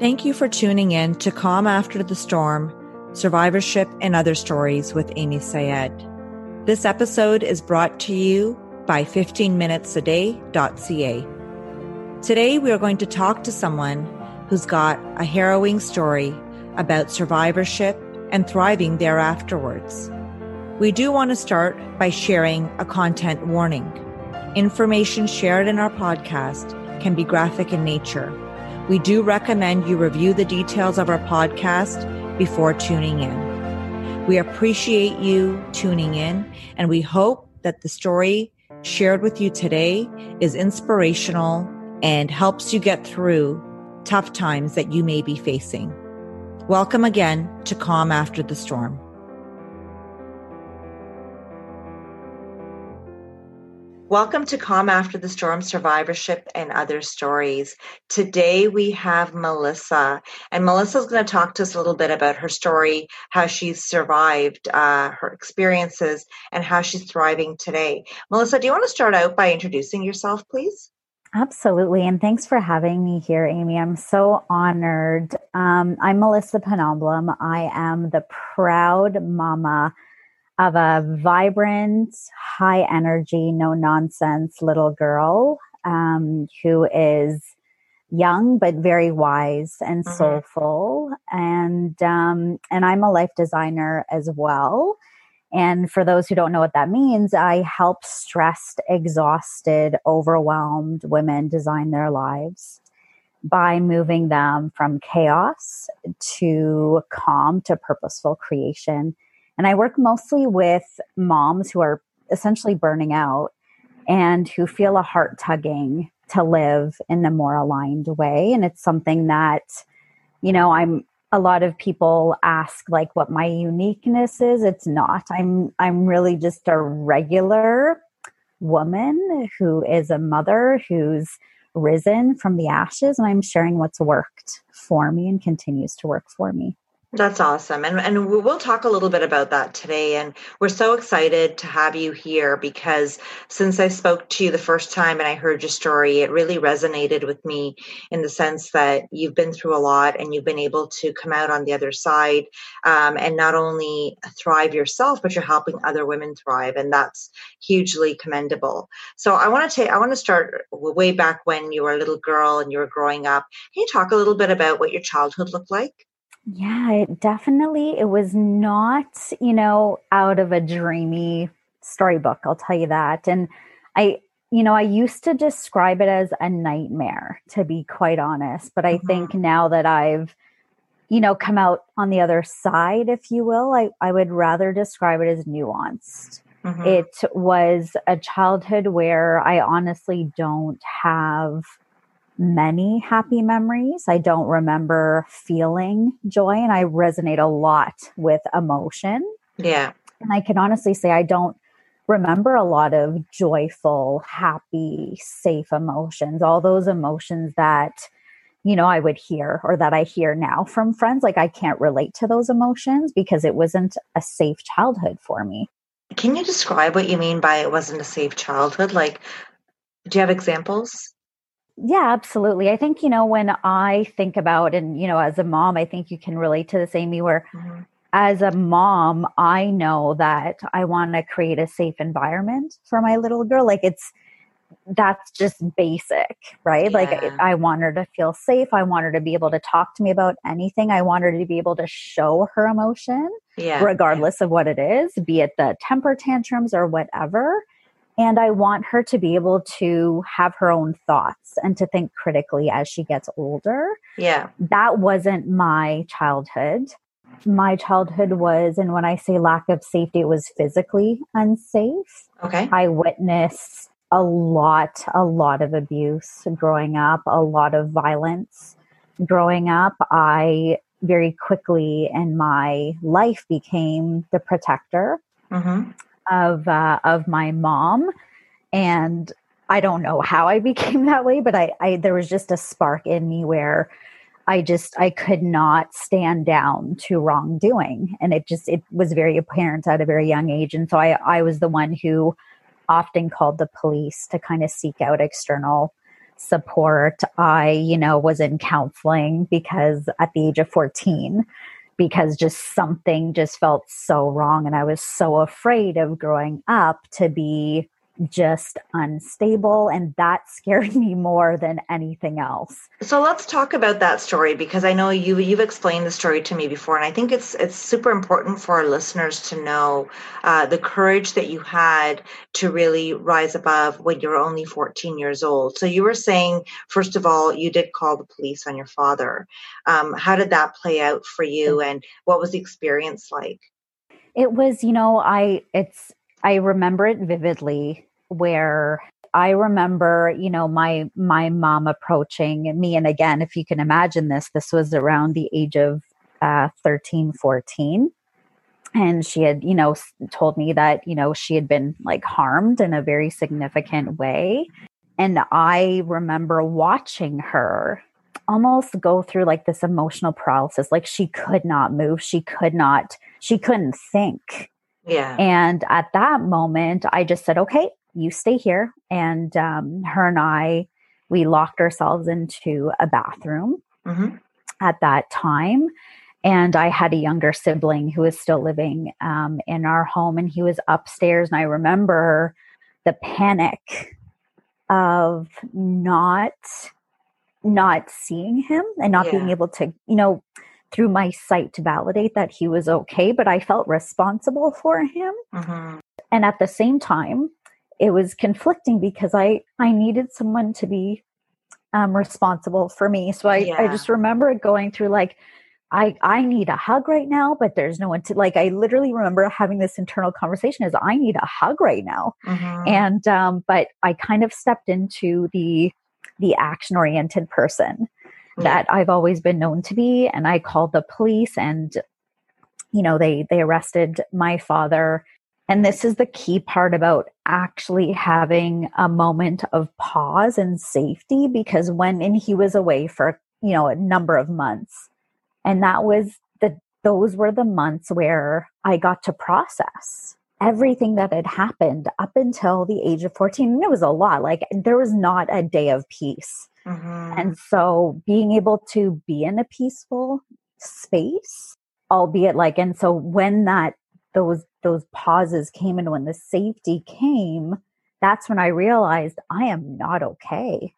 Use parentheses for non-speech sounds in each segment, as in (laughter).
Thank you for tuning in to Calm After the Storm Survivorship and Other Stories with Amy Syed. This episode is brought to you by 15minutesaday.ca. Today, we are going to talk to someone who's got a harrowing story about survivorship and thriving there afterwards. We do want to start by sharing a content warning. Information shared in our podcast can be graphic in nature we do recommend you review the details of our podcast before tuning in. We appreciate you tuning in, and we hope that the story shared with you today is inspirational and helps you get through tough times that you may be facing. Welcome again to Calm After the Storm. Welcome to Calm After the Storm Survivorship and Other Stories. Today we have Melissa, and Melissa's going to talk to us a little bit about her story, how she's survived, uh, her experiences, and how she's thriving today. Melissa, do you want to start out by introducing yourself, please? Absolutely. And thanks for having me here, Amy. I'm so honored. Um, I'm Melissa Penoblum. I am the proud mama of a vibrant, high energy, no nonsense little girl um, who is young but very wise and mm-hmm. soulful. And um, and i'm a life designer as well. And for those who don't know what that means i help stressed exhausted overwhelmed women design their lives by moving them from chaos to calm to purposeful creation and I work mostly with moms who are essentially burning out and who feel a heart tugging to live in a more aligned way. And it's something that, you know, I'm a lot of people ask like what my uniqueness is. It's not. I'm I'm really just a regular woman who is a mother who's risen from the ashes and I'm sharing what's worked for me and continues to work for me. That's awesome. And and we'll talk a little bit about that today and we're so excited to have you here because since I spoke to you the first time and I heard your story it really resonated with me in the sense that you've been through a lot and you've been able to come out on the other side um, and not only thrive yourself but you're helping other women thrive and that's hugely commendable. So I want to take I want to start way back when you were a little girl and you were growing up. Can you talk a little bit about what your childhood looked like? Yeah, it definitely it was not, you know, out of a dreamy storybook, I'll tell you that. And I you know, I used to describe it as a nightmare to be quite honest, but I mm-hmm. think now that I've you know, come out on the other side, if you will, I, I would rather describe it as nuanced. Mm-hmm. It was a childhood where I honestly don't have many happy memories. I don't remember feeling joy, and I resonate a lot with emotion. Yeah. And I can honestly say I don't remember a lot of joyful, happy, safe emotions, all those emotions that, you know, I would hear or that I hear now from friends. Like I can't relate to those emotions because it wasn't a safe childhood for me. Can you describe what you mean by it wasn't a safe childhood? Like, do you have examples? Yeah, absolutely. I think, you know, when I think about, and, you know, as a mom, I think you can relate to this, Amy, where mm-hmm. as a mom, I know that I want to create a safe environment for my little girl. Like it's, that's just basic, right? Yeah. Like I want her to feel safe. I want her to be able to talk to me about anything. I want her to be able to show her emotion, yeah. regardless of what it is, be it the temper tantrums or whatever. And I want her to be able to have her own thoughts and to think critically as she gets older. Yeah. That wasn't my childhood. My childhood was, and when I say lack of safety, it was physically unsafe. Okay. I witnessed a lot, a lot of abuse growing up, a lot of violence growing up. I very quickly in my life became the protector. Mm-hmm of uh, of my mom, and I don't know how I (laughs) became that way, but I, I there was just a spark in me where I just I could not stand down to wrongdoing, and it just it was very apparent at a very young age, and so I I was the one who often called the police to kind of seek out external support. I, you know, was in counseling because at the age of 14, because just something just felt so wrong. And I was so afraid of growing up to be just unstable and that (laughs) scared me more than anything else. So let's talk about that story because I know you you've explained the story to me before and I think it's it's super important for our listeners to know uh, the courage that you had to really rise above when you were only 14 years old. So you were saying first of all you did call the police on your father. Um, how did that play out for you and what was the experience like? It was, you know, I it's I remember it vividly where I remember, you know, my my mom approaching me and again, if you can imagine this, this was around the age of uh 13, 14 and she had you know told me that you know she had been like harmed in a very significant way. And i remember watching her almost go through like this emotional paralysis like she could not move she could not she couldn't think. Yeah. And at that moment i just said okay you stay here. And um, her and I, we locked ourselves into a bathroom mm-hmm. at that time. And I had a younger sibling who was still living um, in our home, and he was upstairs. And I remember the panic of not not seeing him and not yeah. being able to, you know, through my sight to validate that he was okay, but I felt responsible for him. Mm-hmm. And at the same time, it was conflicting because I I needed someone to be um, responsible for me. So I yeah. I just remember going through like I I need a hug right now, but there's no one to like. I literally remember having this internal conversation: "Is I need a hug right now," mm-hmm. and um, but I kind of stepped into the the action oriented person yeah. that I've always been known to be, and I called the police, and you know they they arrested my father and this is the key part about actually having a moment of pause and safety because when and he was away for, you know, a number of months. And that was the those were the months where I got to process everything that had happened up until the age of 14. And it was a lot. Like there was not a day of peace. Mm-hmm. And so being able to be in a peaceful space, albeit like, and so when that those those pauses came and when the safety came that's when i realized i am not okay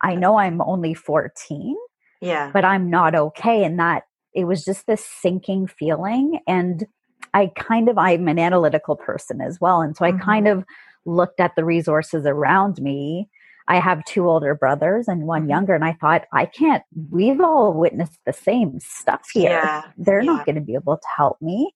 i know i'm only 14 yeah but i'm not okay and that it was just this sinking feeling and i kind of i'm an analytical person as well and so i mm-hmm. kind of looked at the resources around me I have two older brothers and one mm-hmm. younger, and I thought, I can't, we've all witnessed the same stuff here. Yeah. They're yeah. not going to be able to help me.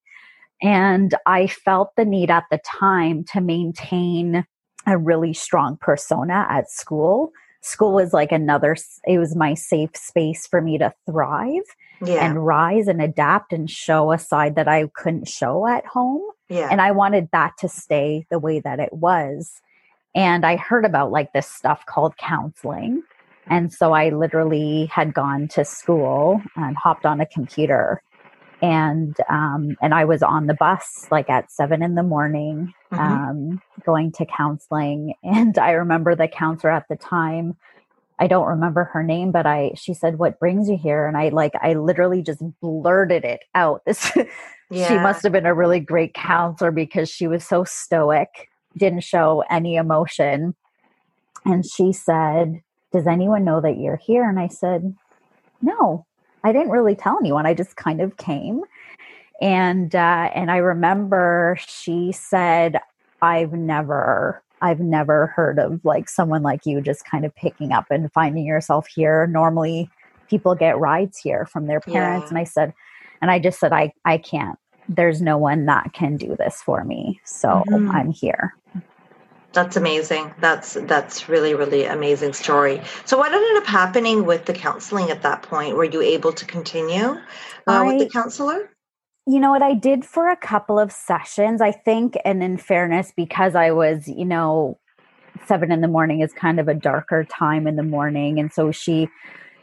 And I felt the need at the time to maintain a really strong persona at school. School was like another, it was my safe space for me to thrive yeah. and rise and adapt and show a side that I couldn't show at home. Yeah. And I wanted that to stay the way that it was. And I heard about like this stuff called counseling. And so I literally had gone to school and hopped on a computer and um, and I was on the bus like at seven in the morning, mm-hmm. um, going to counseling. (laughs) And I remember the counselor at the time. I don't remember her name, but I she said, "What brings you here?" And I like I literally just blurted it out. (laughs) This yeah. she must have been a really great counselor because she was so stoic, didn't show any emotion. And she said, "Does anyone know that you're here?" And I said, "No." I didn't really tell anyone. I just kind of came. And uh, and I remember she said, I've never I've never heard of like someone like you just kind of picking up and finding yourself here. Normally people get rides here from their parents. Yeah. And I said, and I just said, I, I can't. There's no one that can do this for me. So mm-hmm. I'm here. That's amazing. That's that's really really amazing story. So what ended up happening with the counseling at that point? Were you able to continue uh, I, with the counselor? You know what I did for a couple of sessions. I think, and in fairness, because I was, you know, seven in the morning is kind of a darker time in the morning, and so she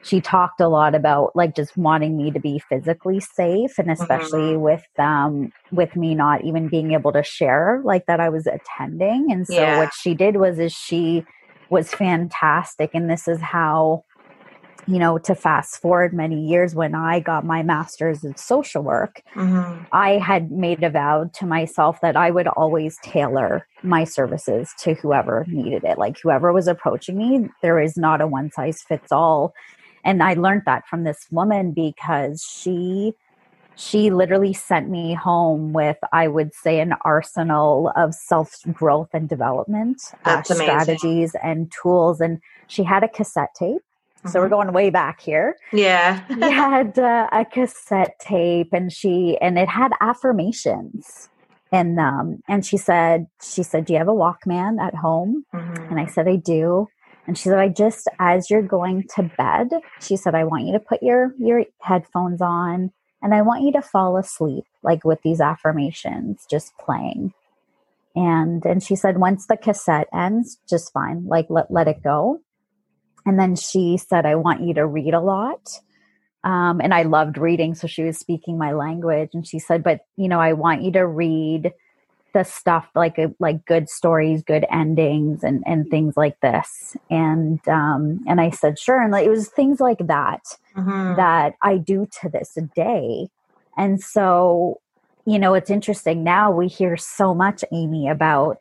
she talked a lot about like just wanting me to be physically safe and especially mm-hmm. with um with me not even being able to share like that I was attending and so yeah. what she did was is she was fantastic. And this is how, you know, to fast forward many years when I got my master's in social work, mm-hmm. I had made a vow to myself that I would always tailor my services to whoever needed it. Like whoever was approaching me, there is not a one size fits all. And I learned that from this woman because she she literally sent me home with i would say an arsenal of self growth and development uh, strategies and tools. And she had a cassette tape. Mm-hmm. so we're mm-hmm. going way back here. Yeah. She had uh, a cassette tape and she and it had affirmations. And um and she said she said do you have a walkman at home? Mm-hmm. and i said i do and she said i just as you're going to bed she said i want you to put your your headphones on and I want you to fall asleep, like with these affirmations, just playing. And and she said, once the cassette ends, just fine, like let let it go. And then she said, I want you to read a lot. Um, and I loved reading, so she was speaking my language. And she said, but you know, I want you to read the stuff like uh, like good stories, good endings, and and things like this. And um, and I said sure, and like, it was things like that mm-hmm. that I do to this day. And so, you know, it's interesting now. We hear so much, Amy, about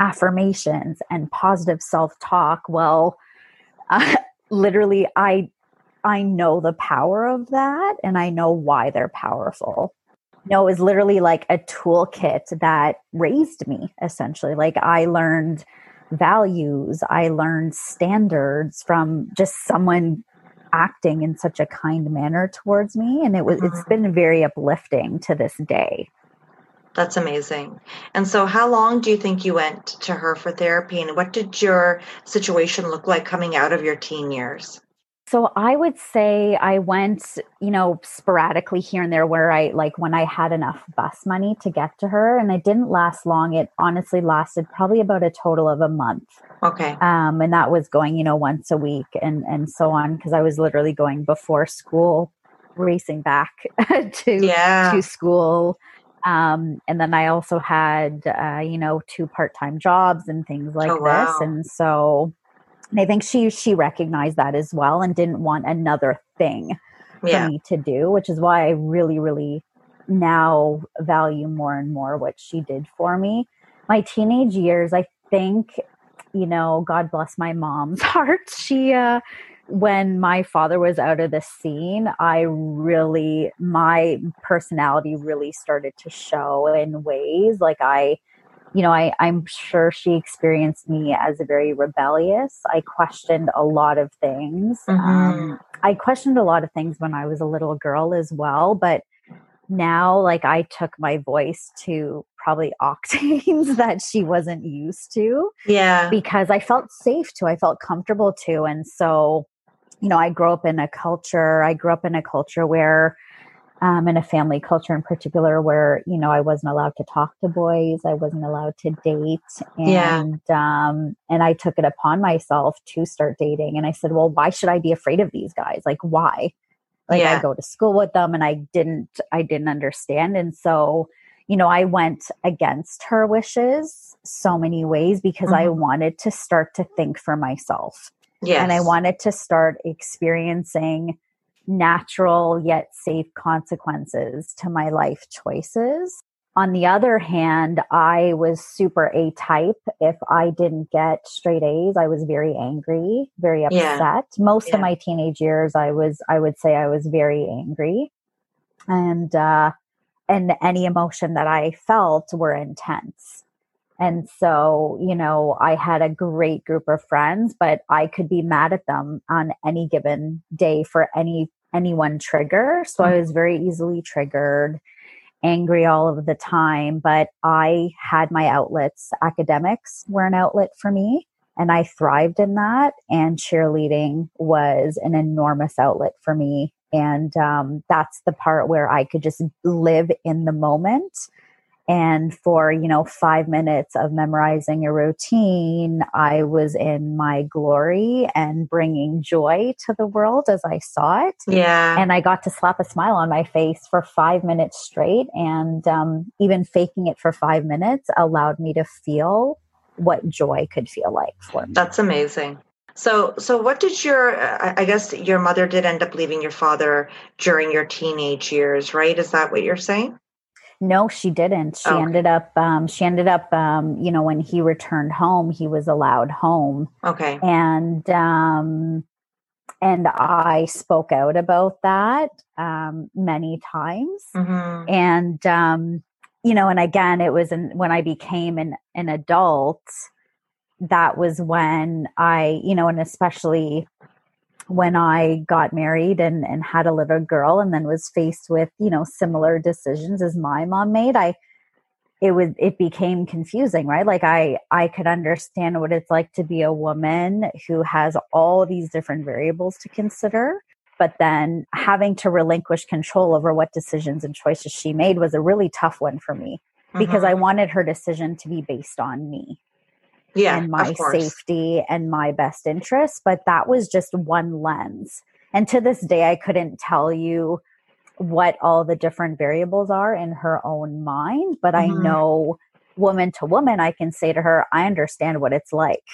affirmations and positive self talk. Well, uh, (laughs) literally, I I know the power of that, and I know why they're powerful no, it was literally like a toolkit that raised me essentially. Like I learned values, I learned standards from just someone acting in such a kind manner towards me and it was mm-hmm. it's been very uplifting to this day. That's amazing. And so, how long do you think you went to her for therapy, and what did your situation look like coming out of your teen years? So I would say I went, you know, sporadically here and there where I like when I had enough bus money to get to her and it didn't last long. It honestly lasted probably about a total of a month. Okay. Um and that was going, you know, once a week and and so on because I was literally going before school racing back (laughs) to yeah. to school um, and then I also had, uh, you know, two part time jobs and things like oh, wow. this. And so and I think she she recognized that as well and didn't want another thing yeah. for me to do, which is why I really, really now value more and more what she did for me. My teenage years, I think, you know, God bless my mom's (laughs) heart. She uh when my father was out of the scene, I really, my personality really started to show in ways like I you know, I, I'm sure she experienced me as a very rebellious. I questioned a lot of things. Mm-hmm. Um, I questioned a lot of things when I was a little girl as well, but now, like, I took my voice to probably (laughs) octaves that she wasn't used to. Yeah. Because I felt safe to, I felt comfortable to. And so, you know, I grew up in a culture, I grew up in a culture where, um, in a family culture in particular where you know I wasn't allowed to talk to boys, I wasn't allowed to date, and yeah. um, and I took it upon myself to start dating. And I said, well, why should I be afraid of these guys? Like, why? Like yeah. I go to school with them, and I didn't, I didn't understand, and so you know I went against her wishes so many ways because mm-hmm. I wanted to start to think for myself. Yes. And I wanted to start experiencing natural yet safe consequences to my life choices. On the other hand, I was super A type. If I didn't get straight A's, I was very angry, very upset. Yeah. Most yeah. of my teenage years, I was, I would say I was very angry. And, uh, and any emotion that I felt were intense. And so, you know, I had a great group of friends, but I could be mad at them on any given day for any any one trigger. So I mm. was very easily triggered, angry all of the time, but I had my outlets. Academics were an outlet for me and I thrived in that. And cheerleading was an enormous outlet for me. And um, that's the part where I could just live in the moment and for, you know, five minutes of memorizing a routine, I was in my glory and bringing joy to the world as I saw it. Yeah. And I got to slap a smile on my face for five minutes straight. And um, even faking it for five minutes allowed me to feel what joy could feel like for me. That's amazing. So, so what did your? I guess your mother did end up leaving your father during your teenage years, right? Is that what you're saying? No, she didn't. She okay. ended up. Um, she ended up. Um, you know, when he returned home, he was allowed home. Okay. And um, and I spoke out about that um, many times. Mm-hmm. And um, you know, and again, it was in, when I became an an adult. That was when I, you know, and especially when I got married and, and had a little girl and then was faced with, you know, similar decisions as my mom made, I it was it became confusing right like i i could understand what it's like to be a woman who has all these different variables to consider but then having to relinquish control over what decisions and choices she made was a really tough one for me because i mm-hmm. wanted her decision to be based on me yeah and my safety and my best interests but that was just one lens. And to this day i couldn't tell you what all the different variables are in her own mind, but mm-hmm. I know woman to woman, I can say to her, I understand what it's like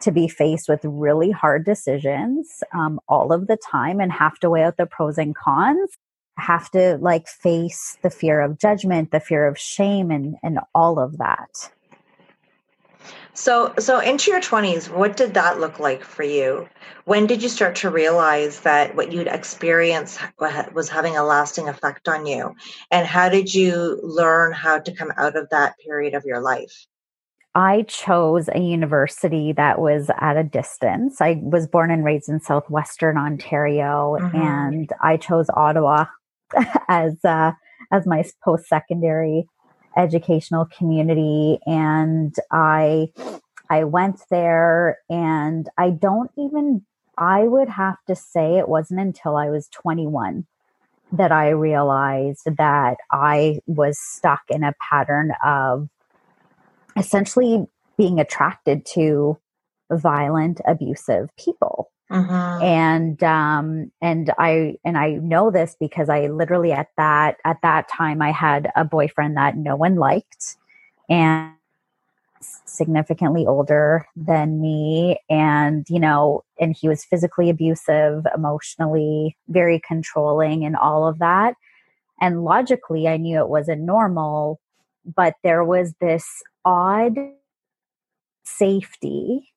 to be faced with really hard decisions um, all of the time and have to weigh out the pros and cons have to like face the fear of judgment the fear of shame and and all of that so, so into your 20s, what did that look like for you? When did you start to realize that what you'd experienced was having a lasting effect on you? And how did you learn how to come out of that period of your life? I chose a university that was at a distance. I was born and raised in southwestern Ontario, mm-hmm. and I chose Ottawa (laughs) as uh, as my post secondary educational community and I I went there and I don't even I would have to say it wasn't until I was 21 that I realized that I was stuck in a pattern of essentially being attracted to violent abusive people Mm-hmm. And um and I and I know this because I literally at that at that time I had a boyfriend that no one liked and significantly older than me and you know and he was physically abusive emotionally very controlling and all of that and logically I knew it wasn't normal but there was this odd safety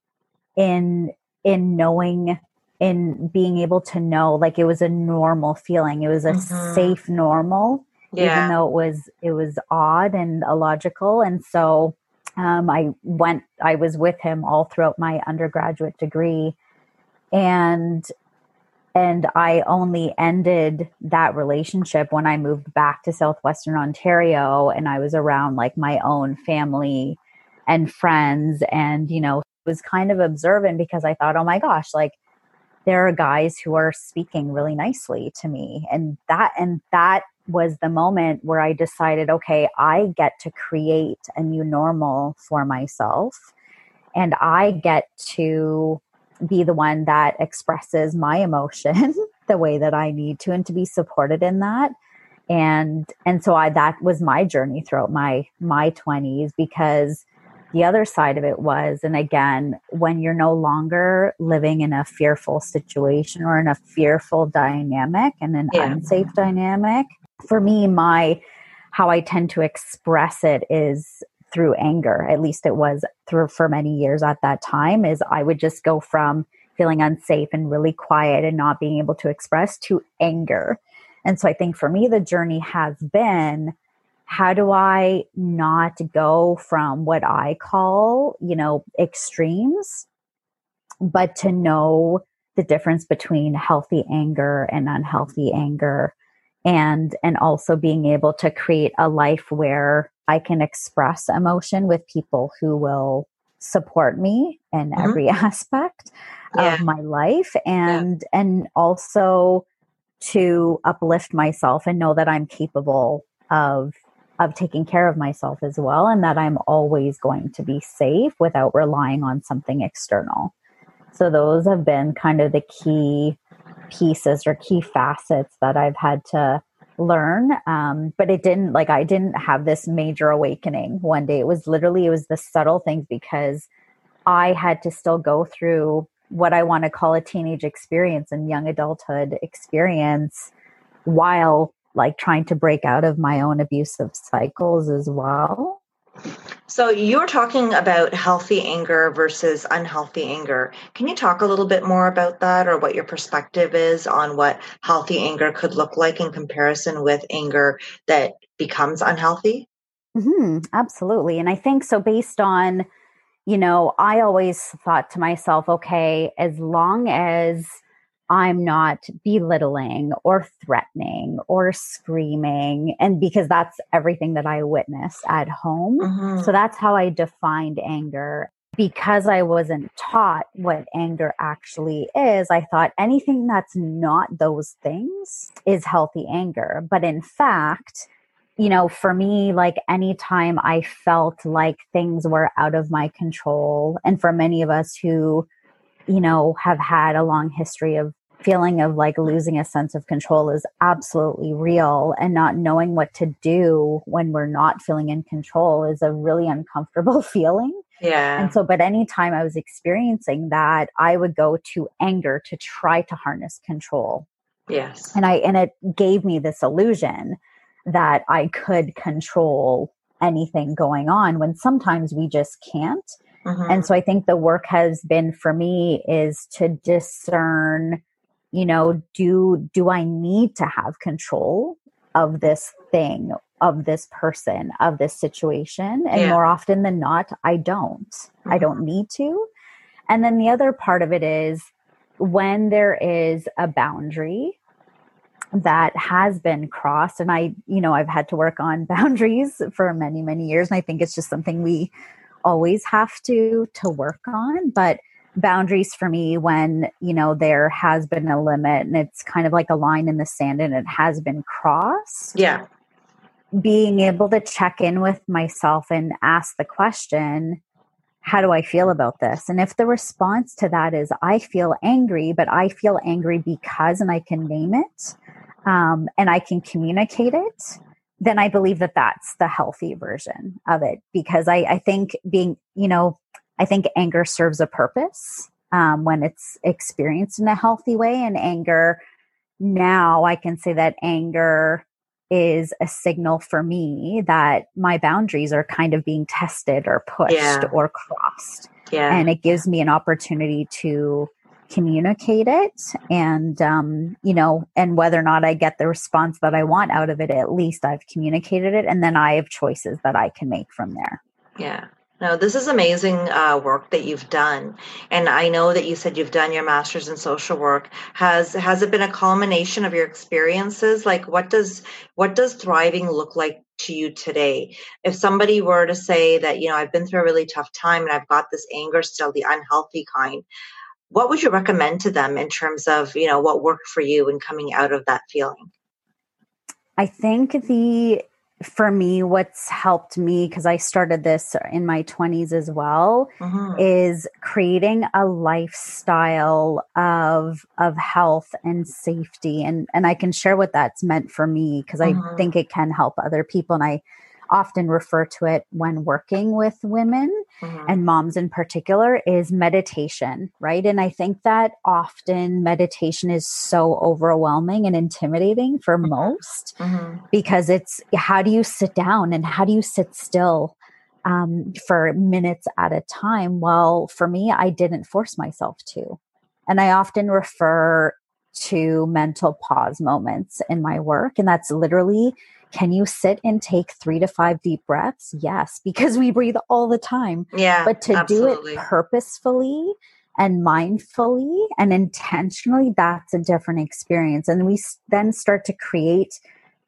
in in knowing in being able to know like it was a normal feeling it was a mm-hmm. safe normal yeah. even though it was it was odd and illogical and so um, i went i was with him all throughout my undergraduate degree and and i only ended that relationship when i moved back to southwestern ontario and i was around like my own family and friends and you know was kind of observant because I thought, oh my gosh, like there are guys who are speaking really nicely to me. And that, and that was the moment where I decided, okay, I get to create a new normal for myself. And I get to be the one that expresses my emotion (laughs) the way that I need to and to be supported in that. And and so I that was my journey throughout my my 20s because the other side of it was, and again, when you're no longer living in a fearful situation or in a fearful dynamic and an yeah. unsafe dynamic, for me, my how I tend to express it is through anger. At least it was through for many years at that time, is I would just go from feeling unsafe and really quiet and not being able to express to anger. And so I think for me, the journey has been how do I not go from what I call, you know, extremes, but to know the difference between healthy anger and unhealthy anger and and also being able to create a life where I can express emotion with people who will support me in mm-hmm. every (laughs) aspect yeah. of my life and yeah. and also to uplift myself and know that I'm capable of of taking care of myself as well and that I'm always going to be safe without relying on something external. So those have been kind of the key pieces or key facets that I've had to learn um, but it didn't like i didn't have this major awakening one day it was literally it was the subtle things because i had to still go through what i want to call a teenage experience and young adulthood experience while like trying to break out of my own abusive cycles as well so you're talking about healthy anger versus unhealthy anger. Can you talk a little bit more about that or what your perspective is on what healthy anger could look like in comparison with anger that becomes unhealthy? Mm-hmm, absolutely. And I think so based on, you know, I always thought to myself, okay, as long as I'm not belittling or threatening or screaming. And because that's everything that I witnessed at home. Mm-hmm. So that's how I defined anger. Because I wasn't taught what anger actually is, I thought anything that's not those things is healthy anger. But in fact, you know, for me, like anytime I felt like things were out of my control, and for many of us who, you know, have had a long history of feeling of like losing a sense of control is absolutely real and not knowing what to do when we're not feeling in control is a really uncomfortable (laughs) feeling. Yeah. and so but anytime i was experiencing that i would go to anger to try to harness control. Yes. And i and it gave me this illusion that i could control anything going on when sometimes we just can't. Mm-hmm. and so i think the work has been for me is to discern you know do do i need to have control of this thing of this person of this situation and yeah. more often than not i don't mm-hmm. i don't need to and then the other part of it is when there is a boundary that has been crossed and i you know i've had to work on (laughs) boundaries for many many years and i think it's just something we always have to to work on but boundaries for me when you know there has been a limit and it's kind of like a line in the sand and it has been crossed. Yeah. Being able to check in with myself and ask the question how do i feel about this? And if the response to that is i feel angry but i feel angry because and i can name it um, and i can communicate it then i believe that that's the healthy version of it because i, I think being you know I think anger serves a purpose um, when it's experienced in a healthy way. And anger, now I can say that anger is a signal for me that my boundaries are kind of being tested or pushed yeah. or crossed. Yeah. And it gives me an opportunity to communicate it and um, you know and whether or not i get the response that i want out of it at least i've communicated it and then i have choices that i can make from there yeah no, this is amazing uh, work that you've done, and I know that you said you've done your master's in social work. Has has it been a culmination of your experiences? Like, what does what does thriving look like to you today? If somebody were to say that, you know, I've been through a really tough time and I've got this anger still, the unhealthy kind, what would you recommend to them in terms of, you know, what worked for you in coming out of that feeling? I think the for me, what's helped me, because I started this in my 20s as well, mm-hmm. is creating a lifestyle of of health and safety. And and I can share what that's meant for me because mm-hmm. I think it can help other people. And I often refer to it when working with women mm-hmm. and moms in particular is meditation, right? And I think that often meditation is so overwhelming and intimidating for mm-hmm. most mm-hmm. because it's how do you sit down and how do you sit still um, for minutes at a time? Well, for me, I didn't force myself to. And I often refer to mental pause moments in my work. And that's literally can you sit and take three to five deep breaths? Yes, because we breathe all the time. Yeah. But to absolutely. do it purposefully and mindfully and intentionally, that's a different experience. And we then start to create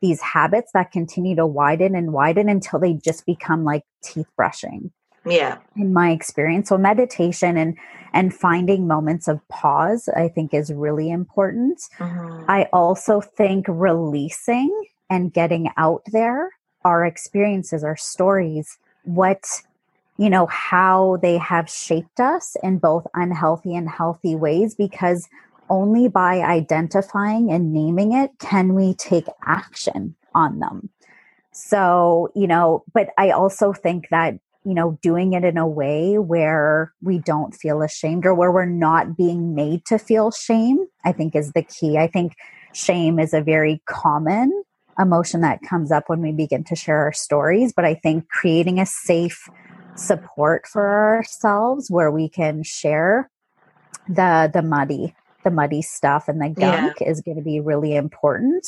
these habits that continue to widen and widen until they just become like teeth brushing. Yeah. In my experience. So meditation and and finding moments of pause I think is really important. Mm-hmm. I also think releasing and getting out there our experiences, our stories, what, you know, how they have shaped us in both unhealthy and healthy ways because only by identifying and naming it can we take action on them. So, you know, but I also think that, you know, doing it in a way where we don't feel ashamed or where we're not being made to feel shame, I think is the key. I think shame is a very common emotion that comes up when we begin to share our stories, but I think creating a safe support for ourselves where we can share the the muddy the muddy stuff and the gunk yeah. is going to be really important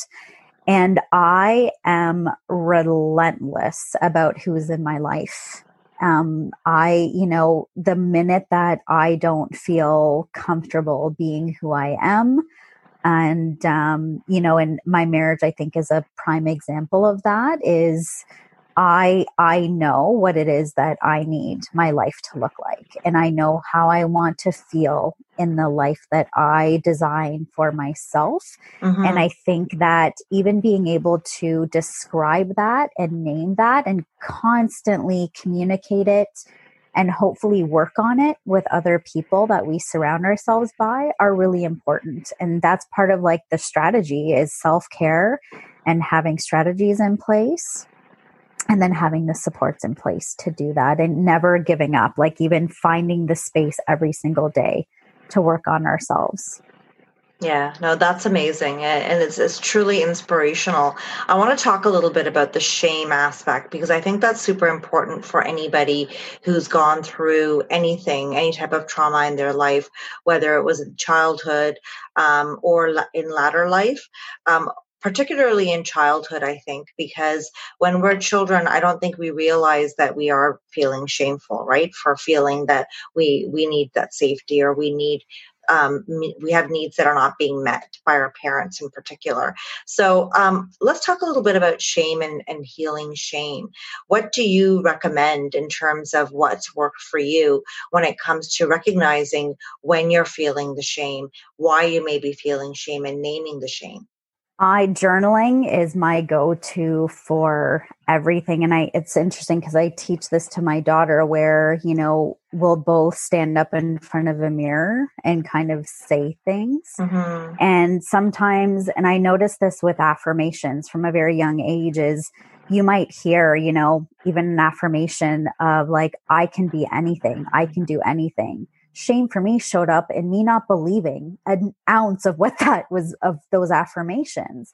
and I am relentless about who's in my life. Um, I, you know, the minute that I don't feel comfortable being who I am, and, um, you know, and my marriage, I think, is a prime example of that, is I I know what it is that I need my life to look like and I know how I want to feel in the life that I design for myself mm-hmm. and I think that even being able to describe that and name that and constantly communicate it and hopefully work on it with other people that we surround ourselves by are really important. And that's part of like the strategy is self-care and having strategies in place and then having the supports in place to do that and never giving up like even finding the space every single day to work on ourselves yeah, no, that's amazing. And it's, it's truly inspirational. I want to talk a little bit about the shame aspect because I think that's super important for anybody who's gone through anything, any type of trauma in their life, whether it was in childhood um, or in latter life. Um, particularly in childhood, I think, because when we're children, I don't think we realize that we are feeling shameful, right? For feeling that we we need that safety or we need um, we have needs that are not being met by our parents in particular. So um, let's talk a little bit about shame and, and healing shame. What do you recommend in terms of what's worked for you when it comes to recognizing when you're feeling the shame, why you may be feeling shame, and naming the shame? I journaling is my go-to for everything and I it's interesting because I teach this to my daughter where, you know, we'll both stand up in front of a mirror and kind of say things. Mm-hmm. And sometimes and I notice this with affirmations from a very young age is you might hear, you know, even an affirmation of like I can be anything, I can do anything shame for me showed up in me not believing an ounce of what (laughs) that was of those affirmations.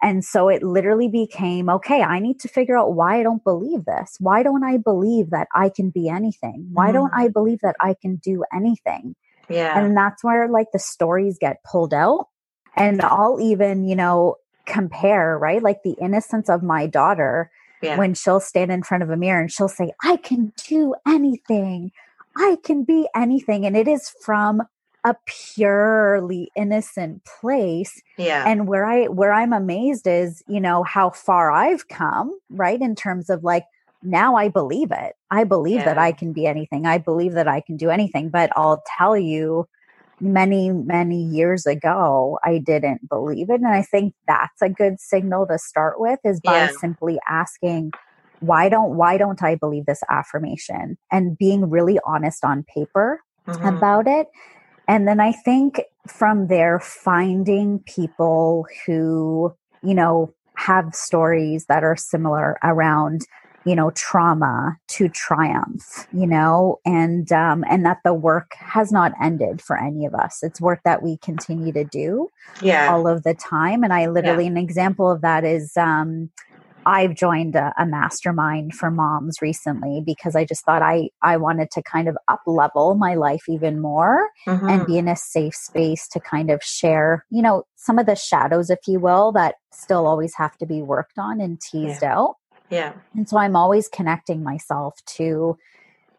And so it literally became okay, I need to figure out why I don't believe this. Why don't I believe that I can be anything? Why mm. don't I believe that I can do anything? Yeah. And that's where like the stories get pulled out. And I'll even, you know, compare, right? Like the innocence of my daughter yeah. when she'll stand in front of a mirror and she'll say, I can do anything. I can be anything. And it is from a purely innocent place. Yeah. And where I where I'm amazed is, you know, how far I've come, right? In terms of like now I believe it. I believe yeah. that I can be anything. I believe that I can do anything. But I'll tell you, many, many years ago, I didn't believe it. And I think that's a good signal to start with is by yeah. simply asking, why don't why don't i believe this affirmation? And being really honest on paper mm-hmm. about it. And then i think from there finding people who you know have stories that are similar around you know trauma to triumph you know and um and that the work has not ended for any of us. It's work that we continue to do yeah. all of the time. And i literally yeah. an example of that is um I've joined a, a, mastermind for moms recently because I just thought I I wanted to kind of up level my life even more mm-hmm. and be in a safe space to kind of share, you know, some of the shadows, if you will, that still always have to be worked on and teased yeah. out. Yeah. And so I'm always connecting myself to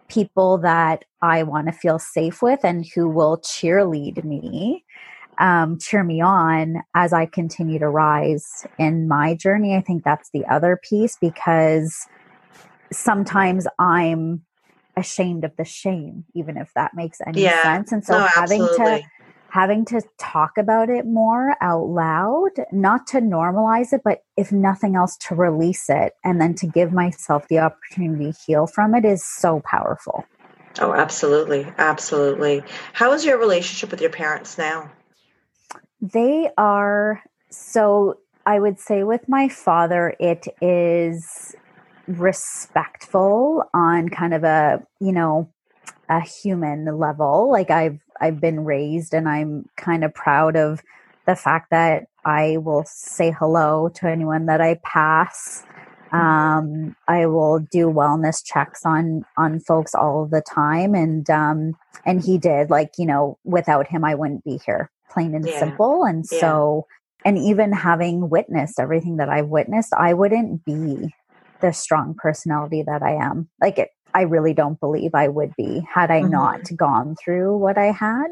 people that I want to feel safe with and who will cheerlead me um, cheer me on as I continue to rise in my journey. I think that's the other piece because sometimes I'm ashamed of the shame, even if that makes any yeah. sense. And so no, having to having to talk about it more out loud, not to normalize it, but if nothing else, to release it and then to give myself the opportunity to heal from it is so powerful. Oh, absolutely. Absolutely. How is your relationship with your parents now? They are so I would say with my father, it is respectful on kind of a, you know, a human level. Like I've I've been raised and I'm kind of proud of the fact that I will say hello to anyone that I pass. Um, I will do wellness checks on on folks all the time, and um, and he did. Like you know, without him, I wouldn't be here, plain and yeah. simple. And yeah. so, and even having witnessed everything that I've witnessed, I wouldn't be the strong personality that I am. Like it, I really don't believe I would be had I mm-hmm. not gone through what I had.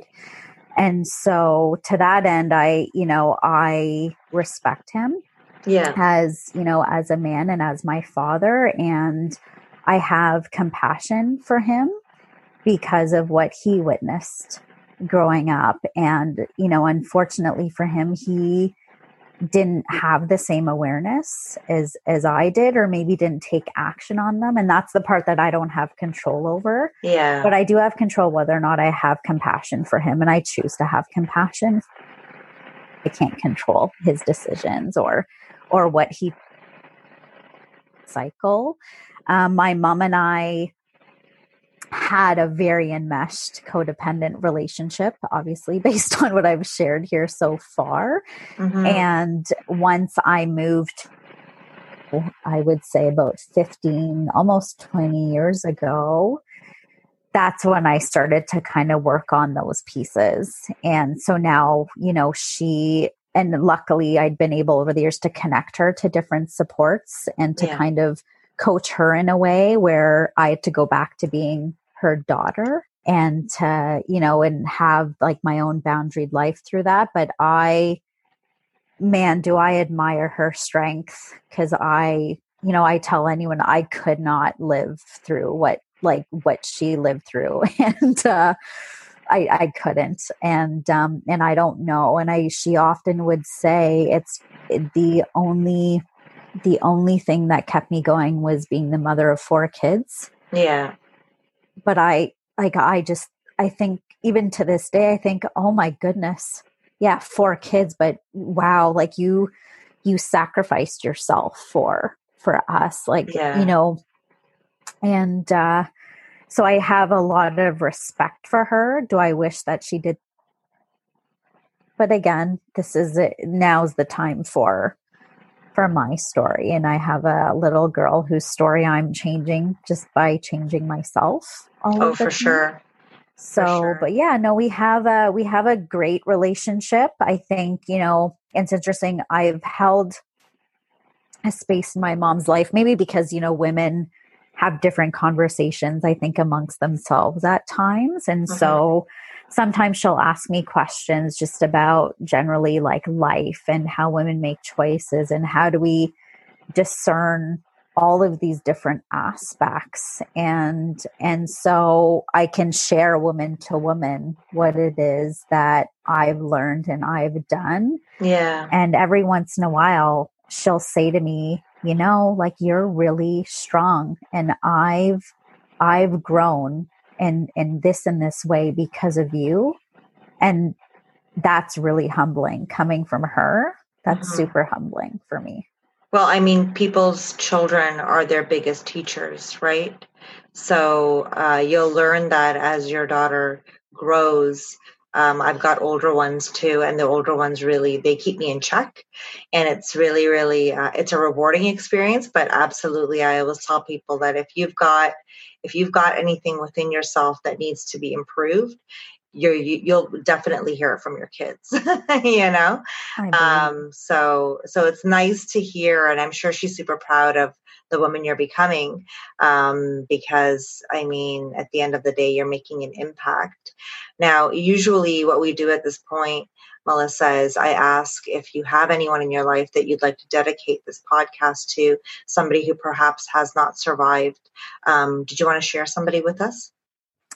And so to that end, I, you know, I respect him. Yeah. As, you know, as a man and as my father. And I have compassion for him because of what he witnessed growing up. And, you know, unfortunately for him, he didn't have the same awareness as as I did or maybe didn't take action on them and that's the part that I don't have control over. Yeah. But I do have control whether or not I have compassion for him and I choose to have compassion. I can't control his decisions or or what he cycle. Um, my mom and I had a very enmeshed codependent relationship, obviously, (laughs) based on what I've shared here so far. Mm-hmm. And once I moved, I would say about 15, almost 20 years ago, that's when I started to kind of work on those pieces. And so now, you know, she, and luckily I'd been able over the years to connect her to different supports and to yeah. kind of coach her in a way where I had to go back to being her daughter and to, you know, and have like my own boundaried life through that. But I, man, do I admire her strength because I, you know, I tell anyone I could not live through what like what she lived through. (laughs) And uh I, I couldn't. And um and I don't know. And I she often would say it's the only the only thing that kept me going was being the mother of four kids. Yeah. But I like I just I think even to this day I think oh my goodness. Yeah, four kids but wow, like you you sacrificed yourself for for us like yeah. you know and uh so I have a lot of respect for her. Do I wish that she did but again, this is it. Now's the time for for my story. And I have a little girl whose story I'm changing just by changing myself. oh, for time. sure. So, sure. but yeah, no, we have a we have a great relationship. I think you know it's interesting. I've held a space in my mom's life, maybe because you know women have different conversations. I think amongst themselves at times, and mm-hmm. so sometimes she'll ask me questions just about generally like life and how women make choices and how do we discern all of these different aspects. And and so i can share woman to woman what it is that i've learned and i've done. Yeah. And every once in a while she'll say to me you know like you're really strong. And i've i've grown and and this and this way because of you. And that's really humbling coming from her. That's mm-hmm. super humbling for me. Well i mean people's children are their biggest teachers right? So uh, you'll learn that as your daughter grows. Um, i've got older ones too and the older ones really they keep me in check. And it's really really uh, it's a rewarding experience but absolutely i always tell people that if you've got if you've got anything within yourself that needs to be improved you you'll definitely hear it from your kids (laughs) you know? Um, so so it's nice to hear and i'm sure she's super proud of the woman you're becoming um, because i mean at the end of the day you're making an impact. Now usually what we do at this point Melissa, is I ask if you have anyone in your life that you'd like to dedicate this podcast to, somebody who perhaps has not survived. Um, did you want to share somebody with us?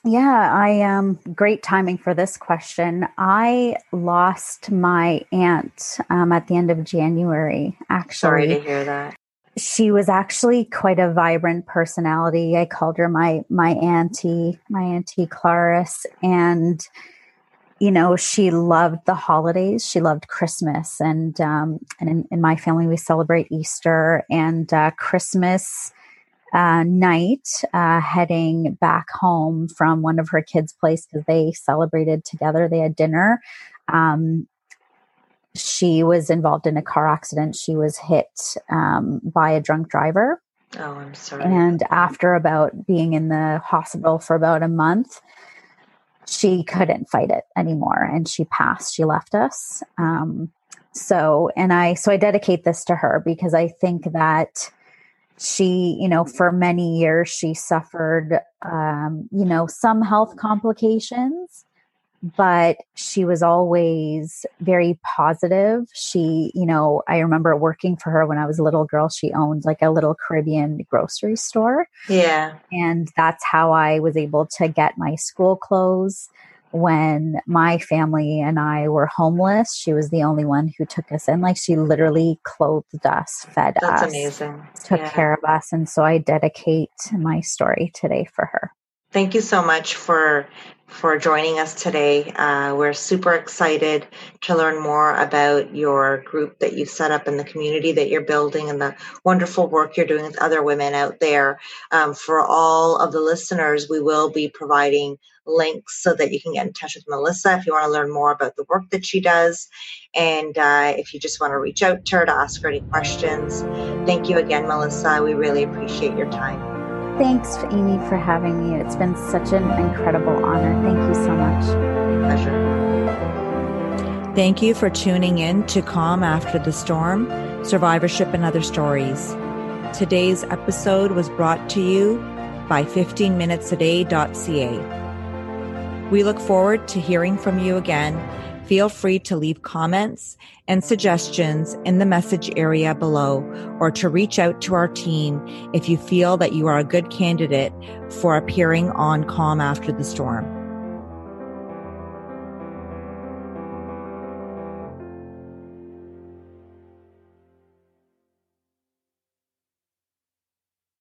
Yeah, I um great timing for this question. I lost my aunt um, at the end of January. Actually, sorry to hear that. She was actually quite a vibrant personality. I called her my my auntie, my auntie Clarice, and you know, she loved the holidays. She loved Christmas, and um, and in, in, my family we celebrate Easter and uh, Christmas uh, night. Uh, heading back home from one of her kids' place because they celebrated together. They had dinner. Um, she was involved in a car accident. She was hit um, by a drunk driver. Oh, I'm sorry. And after about being in the hospital for about a month, she couldn't fight it anymore and she passed. She left us. Um, so and i so i dedicate this to her because i think that she you know for many years she suffered um, you know some health complications but she was always very positive. She, you know, I remember working for her when I was a little girl. She owned like a little Caribbean grocery store. Yeah. And that's how I was able to get my school clothes when my family and I were homeless. She was the only one who took us in. Like she literally clothed us, fed that's us, amazing. took yeah. care of us. And so I dedicate my story today for her. Thank you so much for for joining us today. Uh, we're super excited to learn more about your group that you've set up and the community that you're building and the wonderful work you're doing with other women out there. Um, for all of the listeners, we will be providing links so that you can get in touch with Melissa if you want to learn more about the work that she does. And uh, if you just want to reach out to her to ask her any questions. Thank you again, Melissa. We really appreciate your time. Thanks, Amy, for having me. It's been such an incredible honor. Thank you so much. Pleasure. Thank you for tuning in to Calm After the Storm Survivorship and Other Stories. Today's episode was brought to you by 15minutesaday.ca. We look forward to hearing from you again feel free to leave comments and suggestions in the message area below or to reach out to our team if you feel that you are a good candidate for appearing on Calm After the Storm.